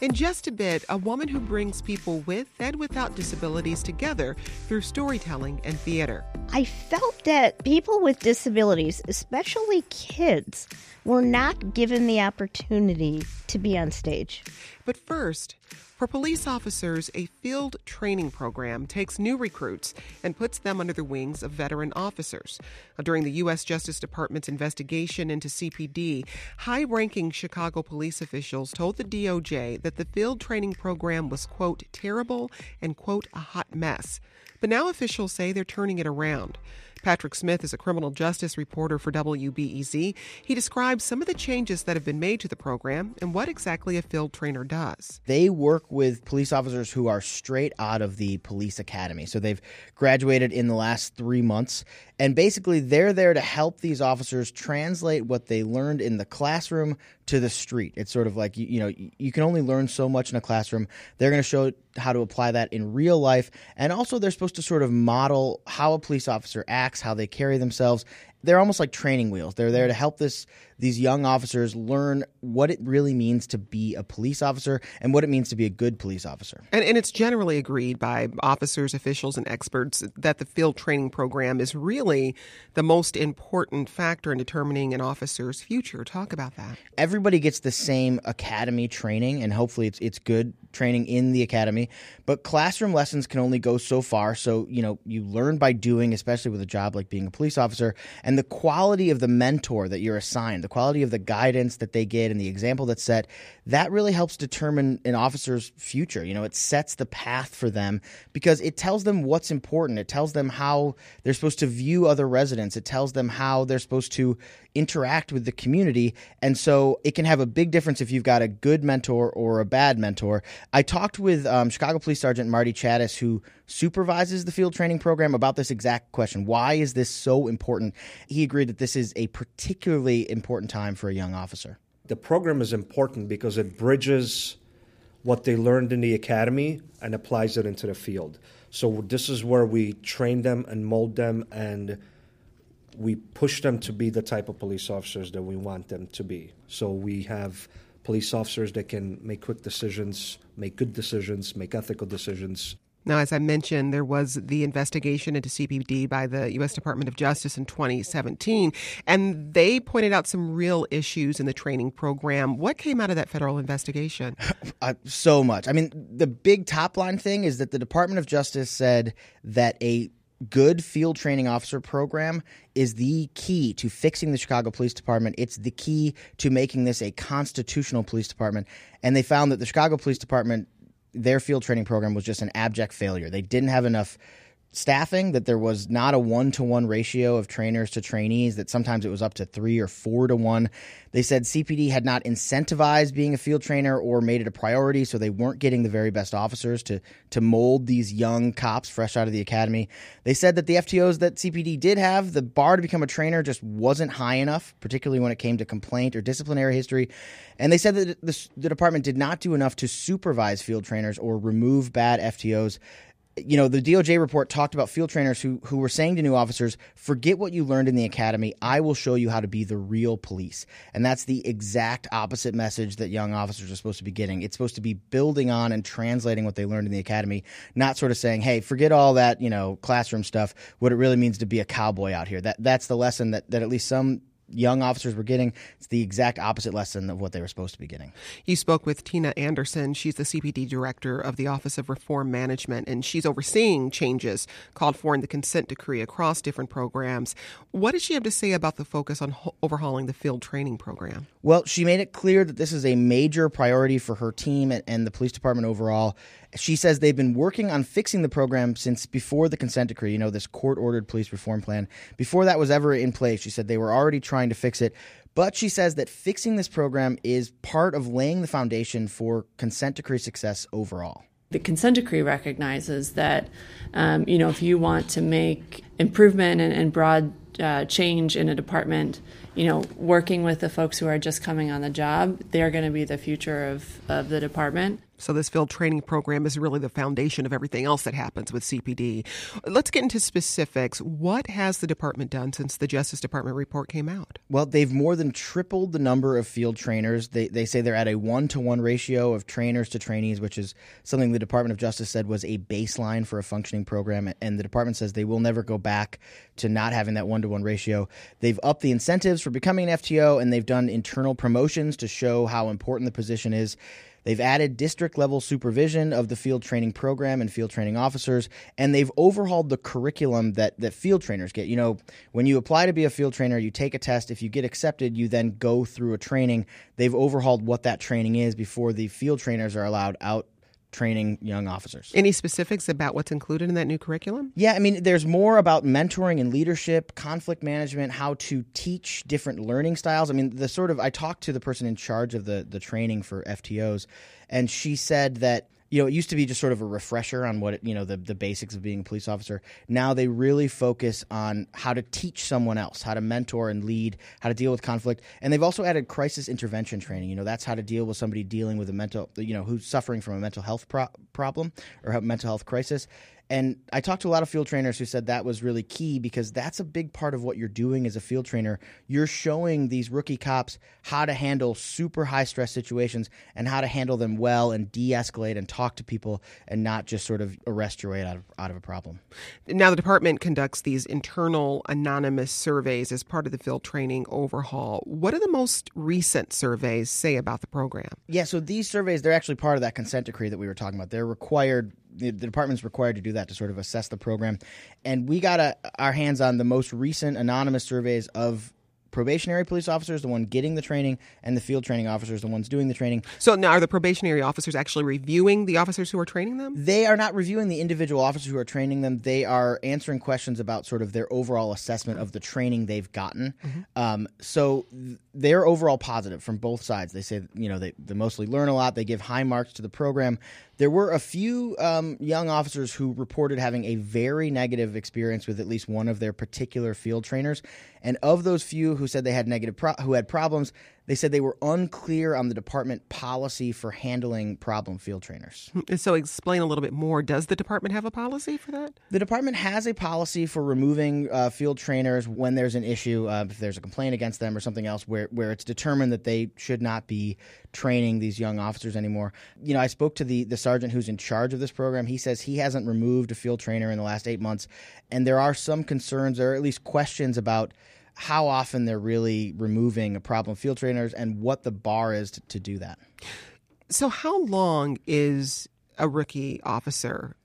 In just a bit, a woman who brings people with and without disabilities together through storytelling and theater. I felt that people with disabilities, especially kids, were not given the opportunity to be on stage. But first, for police officers, a field training program takes new recruits and puts them under the wings of veteran officers. During the U.S. Justice Department's investigation into CPD, high ranking Chicago police officials told the DOJ that the field training program was, quote, terrible and, quote, a hot mess. But now officials say they're turning it around. Patrick Smith is a criminal justice reporter for WBEZ. He describes some of the changes that have been made to the program and what exactly a field trainer does. They work with police officers who are straight out of the police academy. So they've graduated in the last three months. And basically, they're there to help these officers translate what they learned in the classroom to the street. It's sort of like, you, you know, you can only learn so much in a classroom. They're going to show how to apply that in real life. And also, they're supposed to sort of model how a police officer acts, how they carry themselves. They're almost like training wheels. They're there to help this these young officers learn what it really means to be a police officer and what it means to be a good police officer. And, and it's generally agreed by officers, officials, and experts that the field training program is really the most important factor in determining an officer's future. Talk about that. Everybody gets the same academy training, and hopefully it's it's good training in the academy. But classroom lessons can only go so far. So you know you learn by doing, especially with a job like being a police officer, and the quality of the mentor that you're assigned the quality of the guidance that they get and the example that's set, that really helps determine an officer's future. You know, it sets the path for them because it tells them what's important. It tells them how they're supposed to view other residents. It tells them how they're supposed to interact with the community. And so it can have a big difference if you've got a good mentor or a bad mentor. I talked with um, Chicago Police Sergeant Marty Chattis, who supervises the field training program, about this exact question. Why is this so important? He agreed that this is a particularly important time for a young officer. The program is important because it bridges what they learned in the academy and applies it into the field. So this is where we train them and mold them and we push them to be the type of police officers that we want them to be. So we have police officers that can make quick decisions, make good decisions, make ethical decisions. Now, as I mentioned, there was the investigation into CPD by the U.S. Department of Justice in 2017, and they pointed out some real issues in the training program. What came out of that federal investigation? Uh, so much. I mean, the big top line thing is that the Department of Justice said that a good field training officer program is the key to fixing the Chicago Police Department. It's the key to making this a constitutional police department. And they found that the Chicago Police Department, their field training program was just an abject failure. They didn't have enough staffing that there was not a one to one ratio of trainers to trainees, that sometimes it was up to three or four to one. They said CPD had not incentivized being a field trainer or made it a priority, so they weren't getting the very best officers to, to mold these young cops fresh out of the academy. They said that the FTOs that CPD did have, the bar to become a trainer just wasn't high enough, particularly when it came to complaint or disciplinary history. And they said that the, the department did not do enough to supervise field trainers or remove bad FTOs you know, the DOJ report talked about field trainers who who were saying to new officers, "Forget what you learned in the academy. I will show you how to be the real police." And that's the exact opposite message that young officers are supposed to be getting. It's supposed to be building on and translating what they learned in the academy, not sort of saying, "Hey, forget all that, you know, classroom stuff. What it really means to be a cowboy out here." That that's the lesson that that at least some young officers were getting. It's the exact opposite lesson of what they were supposed to be getting. You spoke with Tina Anderson. She's the CPD director of the Office of Reform Management, and she's overseeing changes called for in the consent decree across different programs. What did she have to say about the focus on ho- overhauling the field training program? Well, she made it clear that this is a major priority for her team and, and the police department overall. She says they've been working on fixing the program since before the consent decree, you know, this court ordered police reform plan. Before that was ever in place, she said they were already trying to fix it. But she says that fixing this program is part of laying the foundation for consent decree success overall. The consent decree recognizes that, um, you know, if you want to make improvement and, and broad uh, change in a department, you know, working with the folks who are just coming on the job, they're going to be the future of, of the department. So, this field training program is really the foundation of everything else that happens with CPD. Let's get into specifics. What has the department done since the Justice Department report came out? Well, they've more than tripled the number of field trainers. They, they say they're at a one to one ratio of trainers to trainees, which is something the Department of Justice said was a baseline for a functioning program. And the department says they will never go back to not having that one to one ratio. They've upped the incentives for becoming an FTO, and they've done internal promotions to show how important the position is. They've added district level supervision of the field training program and field training officers, and they've overhauled the curriculum that, that field trainers get. You know, when you apply to be a field trainer, you take a test. If you get accepted, you then go through a training. They've overhauled what that training is before the field trainers are allowed out training young officers. Any specifics about what's included in that new curriculum? Yeah, I mean, there's more about mentoring and leadership, conflict management, how to teach different learning styles. I mean, the sort of I talked to the person in charge of the the training for FTOs, and she said that you know, it used to be just sort of a refresher on what, it, you know, the, the basics of being a police officer. Now they really focus on how to teach someone else, how to mentor and lead, how to deal with conflict. And they've also added crisis intervention training. You know, that's how to deal with somebody dealing with a mental, you know, who's suffering from a mental health pro- problem or a mental health crisis. And I talked to a lot of field trainers who said that was really key because that's a big part of what you're doing as a field trainer. You're showing these rookie cops how to handle super high stress situations and how to handle them well and de escalate and talk to people and not just sort of arrest your way out of, out of a problem. Now, the department conducts these internal anonymous surveys as part of the field training overhaul. What do the most recent surveys say about the program? Yeah, so these surveys, they're actually part of that consent decree that we were talking about. They're required the, the department's required to do that to sort of assess the program. And we got a, our hands on the most recent anonymous surveys of probationary police officers, the one getting the training, and the field training officers, the ones doing the training. So now, are the probationary officers actually reviewing the officers who are training them? They are not reviewing the individual officers who are training them. They are answering questions about sort of their overall assessment of the training they've gotten. Mm-hmm. Um, so they're overall positive from both sides. They say, you know, they, they mostly learn a lot. They give high marks to the program. There were a few um, young officers who reported having a very negative experience with at least one of their particular field trainers, and of those few who said they had negative pro- who had problems, they said they were unclear on the department policy for handling problem field trainers. So, explain a little bit more. Does the department have a policy for that? The department has a policy for removing uh, field trainers when there's an issue, uh, if there's a complaint against them or something else, where where it's determined that they should not be training these young officers anymore. You know, I spoke to the the sergeant who's in charge of this program. He says he hasn't removed a field trainer in the last eight months, and there are some concerns or at least questions about how often they're really removing a problem field trainers and what the bar is to, to do that. So, how long is a rookie officer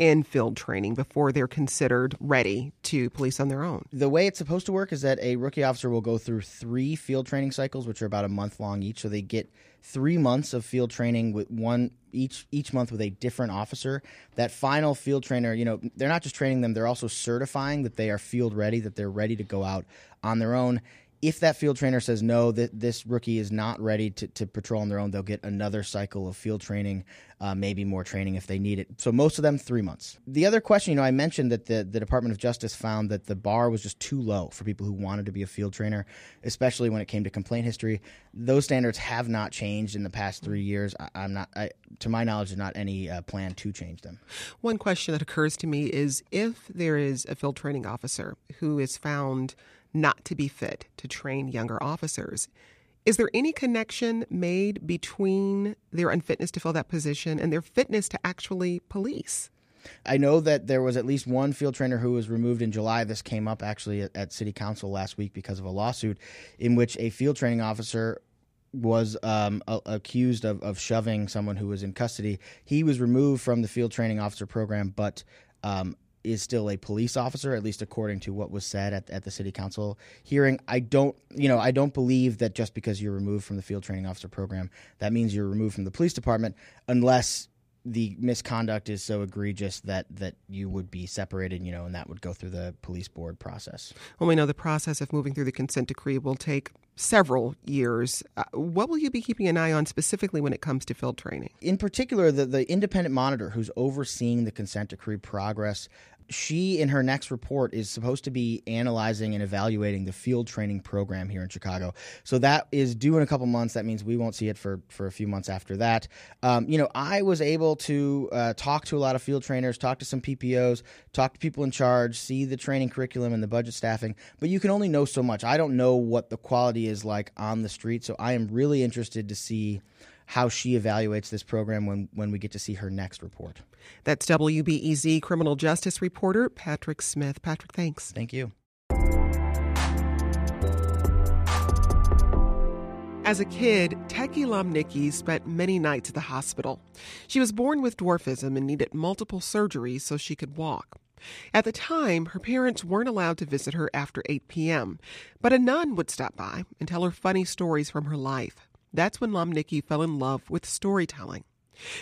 in field training before they're considered ready to police on their own? The way it's supposed to work is that a rookie officer will go through three field training cycles, which are about a month long each. So they get three months of field training with one each each month with a different officer. That final field trainer, you know, they're not just training them; they're also certifying that they are field ready, that they're ready to go out on their own if that field trainer says no, that this rookie is not ready to, to patrol on their own, they'll get another cycle of field training, uh, maybe more training if they need it. So most of them three months. The other question, you know, I mentioned that the, the Department of Justice found that the bar was just too low for people who wanted to be a field trainer, especially when it came to complaint history. Those standards have not changed in the past three years. I, am not, I, to my knowledge, there's not any uh, plan to change them. One question that occurs to me is if there is a field training officer who is found not to be fit to train younger officers. Is there any connection made between their unfitness to fill that position and their fitness to actually police? I know that there was at least one field trainer who was removed in July. This came up actually at, at City Council last week because of a lawsuit in which a field training officer was um, a- accused of, of shoving someone who was in custody. He was removed from the field training officer program, but um, is still a police officer, at least according to what was said at, at the city council hearing. I don't, you know, I don't believe that just because you're removed from the field training officer program, that means you're removed from the police department, unless the misconduct is so egregious that that you would be separated, you know, and that would go through the police board process. Well, we know the process of moving through the consent decree will take several years. Uh, what will you be keeping an eye on specifically when it comes to field training? In particular, the, the independent monitor who's overseeing the consent decree progress she in her next report is supposed to be analyzing and evaluating the field training program here in Chicago. So that is due in a couple months. That means we won't see it for for a few months after that. Um, you know, I was able to uh, talk to a lot of field trainers, talk to some PPOs, talk to people in charge, see the training curriculum and the budget staffing. But you can only know so much. I don't know what the quality is like on the street, so I am really interested to see how she evaluates this program when, when we get to see her next report. That's WBEZ criminal justice reporter Patrick Smith. Patrick, thanks. Thank you. As a kid, Tekki Lomnicki spent many nights at the hospital. She was born with dwarfism and needed multiple surgeries so she could walk. At the time, her parents weren't allowed to visit her after 8 p.m., but a nun would stop by and tell her funny stories from her life. That's when Lomnicki fell in love with storytelling.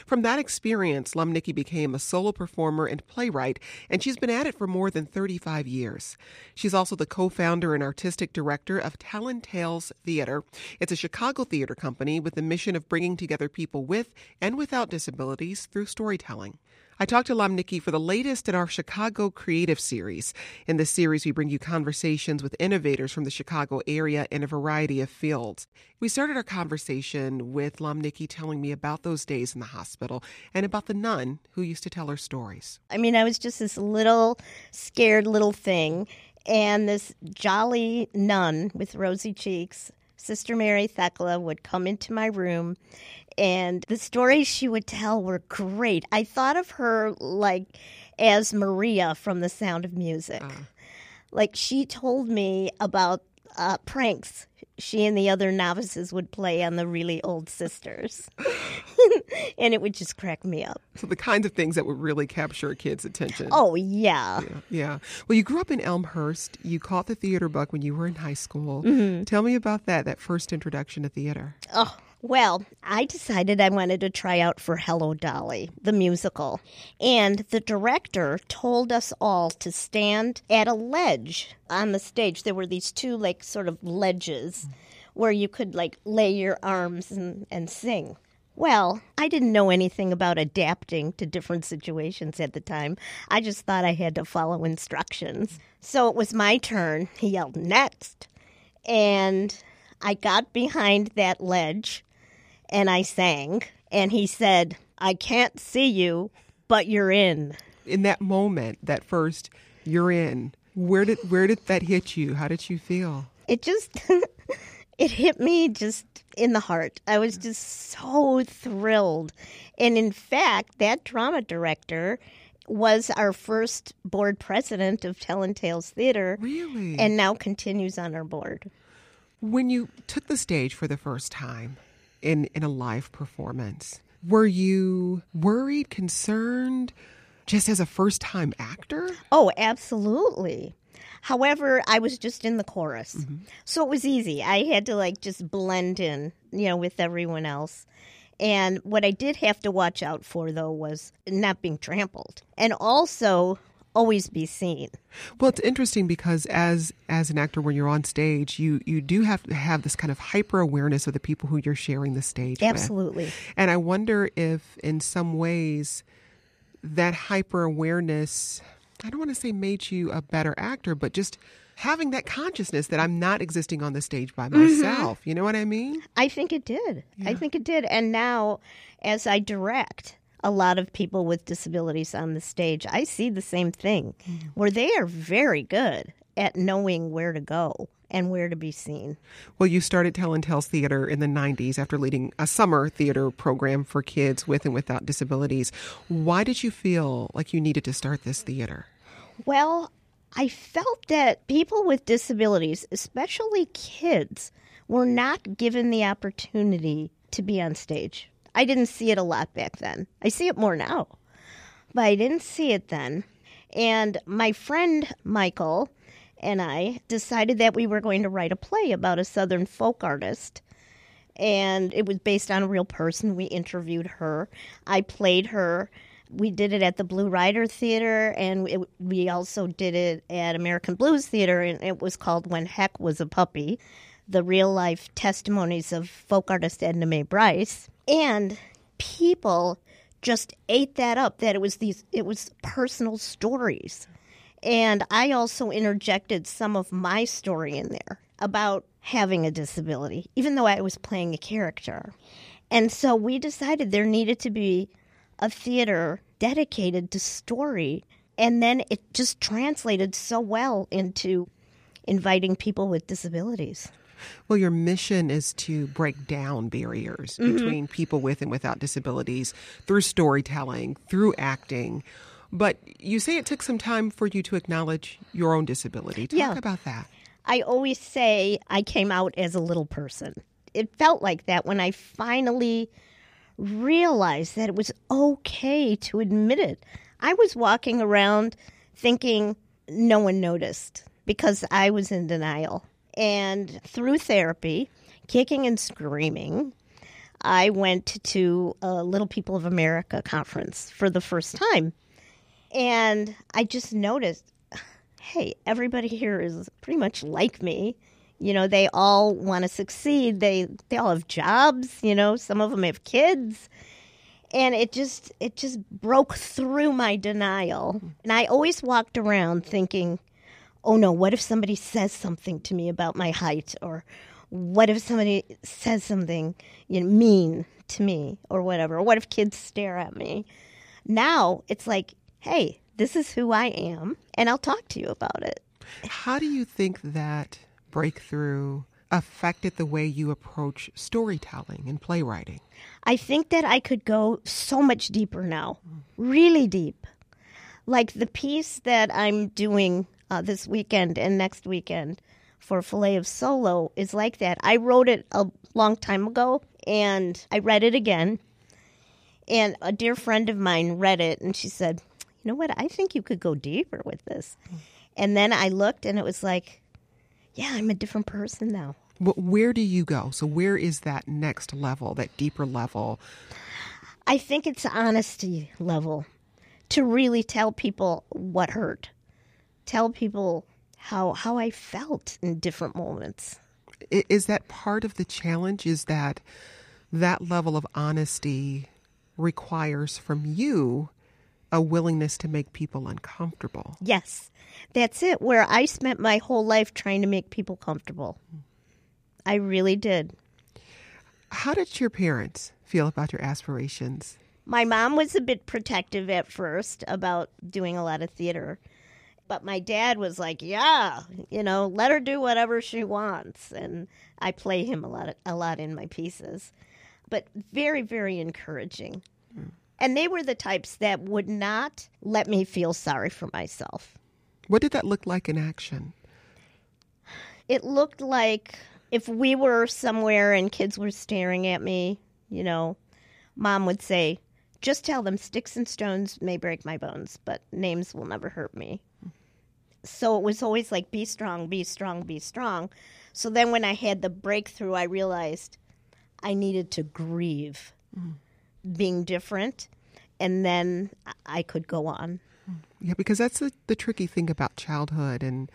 From that experience, Lomnicki became a solo performer and playwright, and she's been at it for more than 35 years. She's also the co founder and artistic director of Tellin' Tales Theater. It's a Chicago theater company with the mission of bringing together people with and without disabilities through storytelling. I talked to Lomnicki for the latest in our Chicago Creative Series. In this series, we bring you conversations with innovators from the Chicago area in a variety of fields. We started our conversation with Lomnicki telling me about those days in the hospital and about the nun who used to tell her stories. I mean, I was just this little scared little thing, and this jolly nun with rosy cheeks Sister Mary Thekla would come into my room and the stories she would tell were great. I thought of her like as Maria from The Sound of Music. Uh. Like she told me about uh, pranks she and the other novices would play on the really old sisters. and it would just crack me up. So, the kinds of things that would really capture a kid's attention. Oh, yeah. Yeah. yeah. Well, you grew up in Elmhurst. You caught the theater bug when you were in high school. Mm-hmm. Tell me about that, that first introduction to theater. Oh, well, I decided I wanted to try out for Hello Dolly, the musical. And the director told us all to stand at a ledge on the stage. There were these two, like, sort of ledges where you could, like, lay your arms and, and sing. Well, I didn't know anything about adapting to different situations at the time. I just thought I had to follow instructions. So it was my turn. He yelled, Next. And I got behind that ledge and I sang. And he said, I can't see you, but you're in. In that moment, that first, you're in. Where did where did that hit you? How did you feel? It just it hit me just in the heart. I was just so thrilled. And in fact, that drama director was our first board president of Tellin' Tales Theater. Really? And now continues on our board. When you took the stage for the first time, in, in a live performance. Were you worried, concerned, just as a first time actor? Oh, absolutely. However, I was just in the chorus. Mm-hmm. So it was easy. I had to like just blend in, you know, with everyone else. And what I did have to watch out for though was not being trampled. And also always be seen. Well, it's interesting because as as an actor, when you're on stage, you you do have to have this kind of hyper awareness of the people who you're sharing the stage Absolutely. with. And I wonder if, in some ways, that hyper awareness. I don't want to say made you a better actor, but just having that consciousness that I'm not existing on the stage by mm-hmm. myself. Mm-hmm. You know what I mean? I think it did. Yeah. I think it did. And now, as I direct, a lot of people with disabilities on the stage, I see the same thing, mm. where they are very good at knowing where to go and where to be seen. Well, you started Tellin' Tales Theater in the 90s after leading a summer theater program for kids with and without disabilities. Why did you feel like you needed to start this theater? Well, I felt that people with disabilities, especially kids, were not given the opportunity to be on stage. I didn't see it a lot back then. I see it more now, but I didn't see it then. And my friend Michael and I decided that we were going to write a play about a Southern folk artist. and it was based on a real person. We interviewed her. I played her. We did it at the Blue Rider Theater, and it, we also did it at American Blues Theater, and it was called When Heck Was a Puppy the real life testimonies of folk artist Edna Mae Bryce. And people just ate that up that it was these it was personal stories. And I also interjected some of my story in there about having a disability, even though I was playing a character. And so we decided there needed to be a theater dedicated to story. And then it just translated so well into inviting people with disabilities. Well, your mission is to break down barriers mm-hmm. between people with and without disabilities through storytelling, through acting. But you say it took some time for you to acknowledge your own disability. Talk yeah. about that. I always say I came out as a little person. It felt like that when I finally realized that it was okay to admit it. I was walking around thinking no one noticed because I was in denial. And through therapy, kicking and screaming, I went to a Little People of America conference for the first time. And I just noticed hey, everybody here is pretty much like me. You know, they all want to succeed. They they all have jobs, you know, some of them have kids. And it just it just broke through my denial. And I always walked around thinking, oh no, what if somebody says something to me about my height? Or what if somebody says something you know, mean to me or whatever? What if kids stare at me? Now it's like, hey, this is who I am, and I'll talk to you about it. How do you think that breakthrough affected the way you approach storytelling and playwriting? I think that I could go so much deeper now, really deep. Like the piece that I'm doing uh, this weekend and next weekend for Filet of Solo is like that. I wrote it a long time ago and I read it again. And a dear friend of mine read it and she said, You know what? I think you could go deeper with this. And then I looked and it was like, Yeah, I'm a different person now. Where do you go? So, where is that next level, that deeper level? I think it's honesty level to really tell people what hurt tell people how how I felt in different moments. Is that part of the challenge? Is that that level of honesty requires from you a willingness to make people uncomfortable? Yes, that's it. Where I spent my whole life trying to make people comfortable. I really did. How did your parents feel about your aspirations? My mom was a bit protective at first about doing a lot of theater. But my dad was like, "Yeah, you know, let her do whatever she wants." And I play him a lot, a lot in my pieces, but very, very encouraging. Mm. And they were the types that would not let me feel sorry for myself. What did that look like in action? It looked like if we were somewhere and kids were staring at me, you know, mom would say, just tell them sticks and stones may break my bones, but names will never hurt me so it was always like be strong, be strong, be strong. So then when I had the breakthrough, I realized I needed to grieve mm. being different, and then I could go on. Yeah, because that's the, the tricky thing about childhood and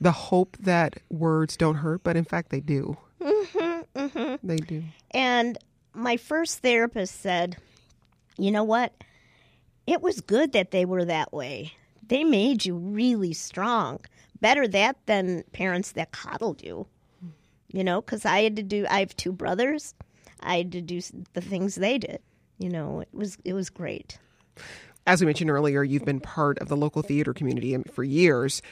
the hope that words don't hurt, but in fact they do. Mm-hmm, mm-hmm. They do. And my first therapist said, you know what? It was good that they were that way they made you really strong. Better that than parents that coddled you. You know, because I had to do. I have two brothers. I had to do the things they did. You know, it was it was great. As we mentioned earlier, you've been part of the local theater community um, for years.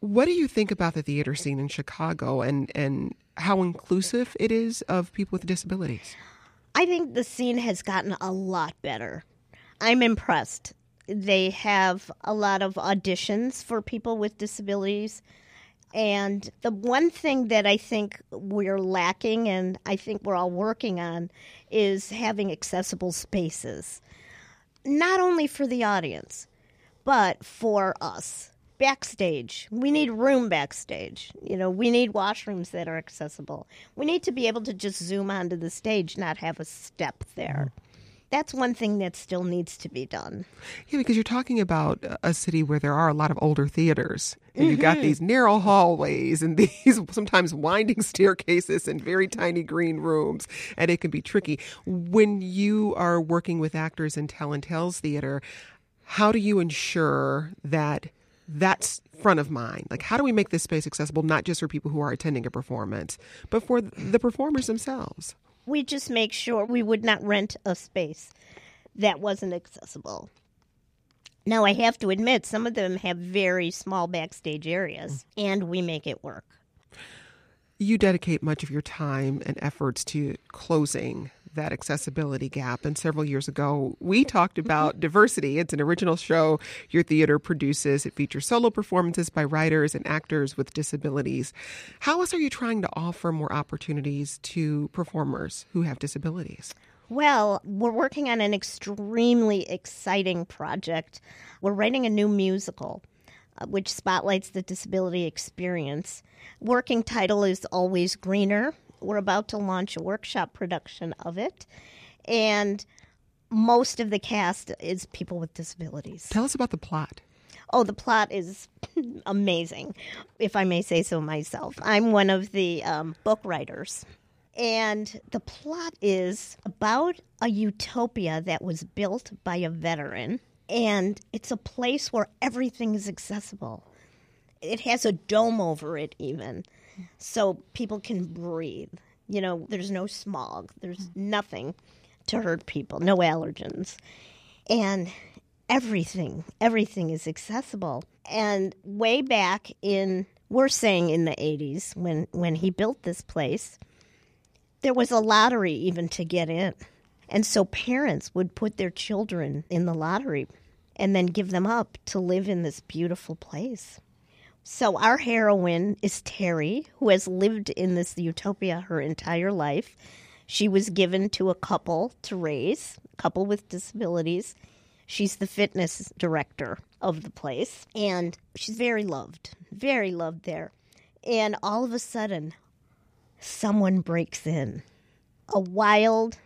What do you think about the theater scene in Chicago and and how inclusive it is of people with disabilities? I think the scene has gotten a lot better. I'm impressed they have a lot of auditions for people with disabilities. And the one thing that I think we're lacking, and I think we're all working on, is having accessible spaces. Not only for the audience, but for us. backstage. We need room backstage. You know, we need washrooms that are accessible. We need to be able to just zoom onto the stage, not have a step there. That's one thing that still needs to be done. Yeah, because you're talking about a city where there are a lot of older theaters. And you've got mm-hmm. these narrow hallways and these sometimes winding staircases and very tiny green rooms, and it can be tricky. When you are working with actors in Tellin' Tales Theater, how do you ensure that that's front of mind? Like, how do we make this space accessible not just for people who are attending a performance, but for the performers themselves? We just make sure we would not rent a space that wasn't accessible. Now, I have to admit, some of them have very small backstage areas, and we make it work. You dedicate much of your time and efforts to closing that accessibility gap. And several years ago, we talked about diversity. It's an original show your theater produces. It features solo performances by writers and actors with disabilities. How else are you trying to offer more opportunities to performers who have disabilities? Well, we're working on an extremely exciting project. We're writing a new musical. Uh, which spotlights the disability experience. Working title is Always Greener. We're about to launch a workshop production of it. And most of the cast is people with disabilities. Tell us about the plot. Oh, the plot is amazing, if I may say so myself. I'm one of the um, book writers. And the plot is about a utopia that was built by a veteran. And it's a place where everything is accessible. It has a dome over it, even, so people can breathe. You know, there's no smog, there's nothing to hurt people, no allergens. And everything, everything is accessible. And way back in, we're saying in the 80s, when, when he built this place, there was a lottery even to get in. And so parents would put their children in the lottery and then give them up to live in this beautiful place. So our heroine is Terry, who has lived in this utopia her entire life. She was given to a couple to raise, a couple with disabilities. She's the fitness director of the place, and she's very loved, very loved there. And all of a sudden, someone breaks in. A wild,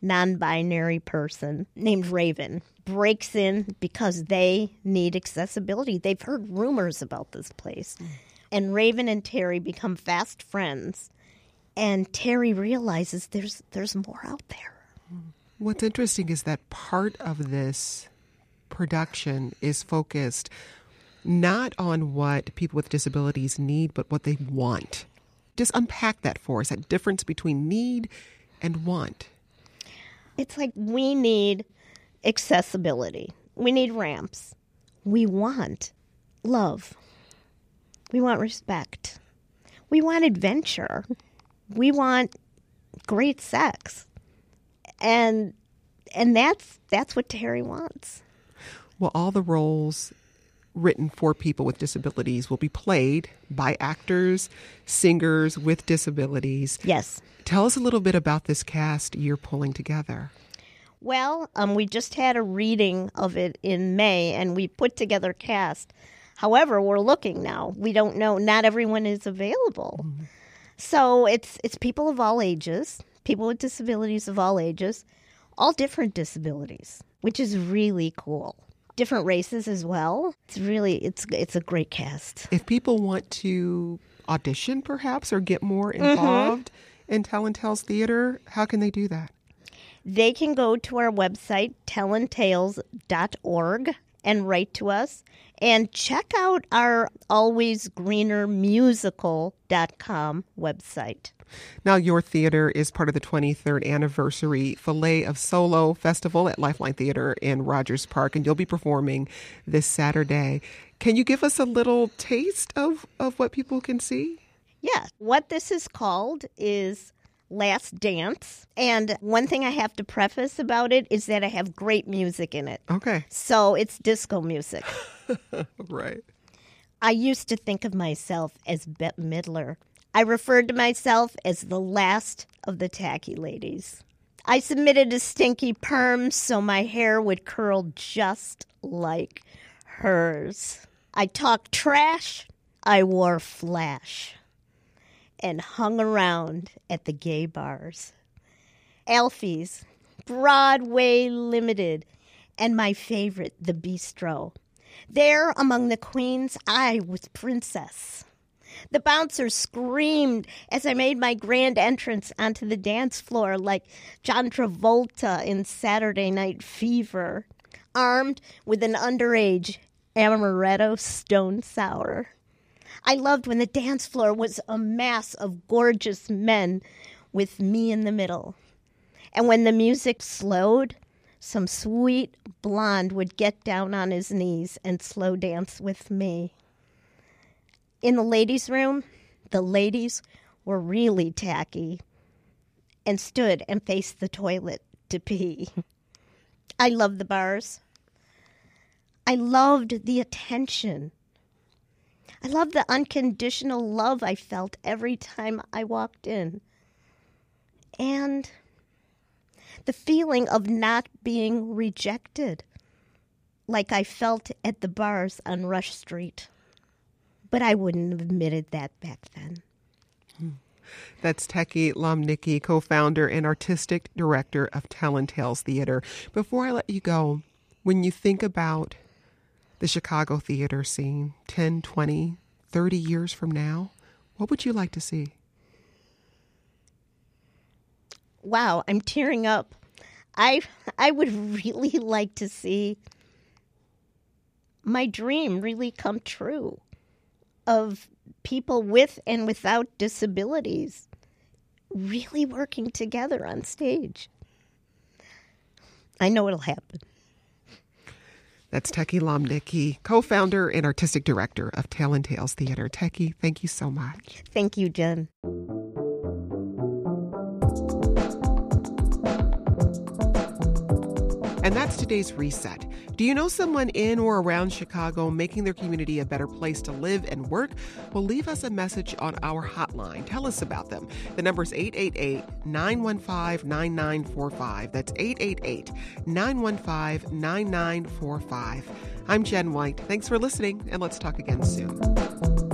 non binary person named Raven breaks in because they need accessibility. They've heard rumors about this place. And Raven and Terry become fast friends. And Terry realizes there's there's more out there. What's interesting is that part of this production is focused not on what people with disabilities need, but what they want. Just unpack that for us that difference between need and want. It's like we need accessibility, we need ramps, we want love, we want respect, we want adventure, we want great sex. And and that's that's what Terry wants. Well, all the roles written for people with disabilities will be played by actors, singers with disabilities. Yes. Tell us a little bit about this cast you're pulling together. Well, um, we just had a reading of it in May, and we put together cast. However, we're looking now. We don't know. Not everyone is available, so it's it's people of all ages, people with disabilities of all ages, all different disabilities, which is really cool. Different races as well. It's really it's it's a great cast. If people want to audition, perhaps, or get more involved in Tellin' Tales Theater, how can they do that? They can go to our website, tellintales.org, and write to us and check out our Always Greener Musical.com website. Now, your theater is part of the 23rd anniversary Filet of Solo Festival at Lifeline Theater in Rogers Park, and you'll be performing this Saturday. Can you give us a little taste of, of what people can see? Yeah, what this is called is Last Dance. And one thing I have to preface about it is that I have great music in it. Okay. So it's disco music. right. I used to think of myself as Bette Midler. I referred to myself as the last of the tacky ladies. I submitted a stinky perm so my hair would curl just like hers. I talked trash, I wore flash, and hung around at the gay bars. Alfie's, Broadway Limited, and my favorite, the Bistro. There among the queens, I was princess. The bouncer screamed as I made my grand entrance onto the dance floor like John Travolta in Saturday Night Fever, armed with an underage amaretto stone sour. I loved when the dance floor was a mass of gorgeous men with me in the middle. And when the music slowed, some sweet blonde would get down on his knees and slow dance with me. In the ladies' room, the ladies were really tacky and stood and faced the toilet to pee. I loved the bars. I loved the attention. I love the unconditional love I felt every time I walked in. And the feeling of not being rejected, like I felt at the bars on Rush Street but I wouldn't have admitted that back then. Hmm. That's Tekki Lomnicki, co founder and artistic director of Tellin' Tales Theater. Before I let you go, when you think about the Chicago theater scene 10, 20, 30 years from now, what would you like to see? Wow, I'm tearing up. I I would really like to see my dream really come true of people with and without disabilities really working together on stage. I know it'll happen. That's Tekki Lomnicki, co founder and artistic director of Tellin' Tales Theater. Tekki, thank you so much. Thank you, Jen. And that's today's reset. Do you know someone in or around Chicago making their community a better place to live and work? Well, leave us a message on our hotline. Tell us about them. The number is 888 915 9945. That's 888 915 9945. I'm Jen White. Thanks for listening, and let's talk again soon.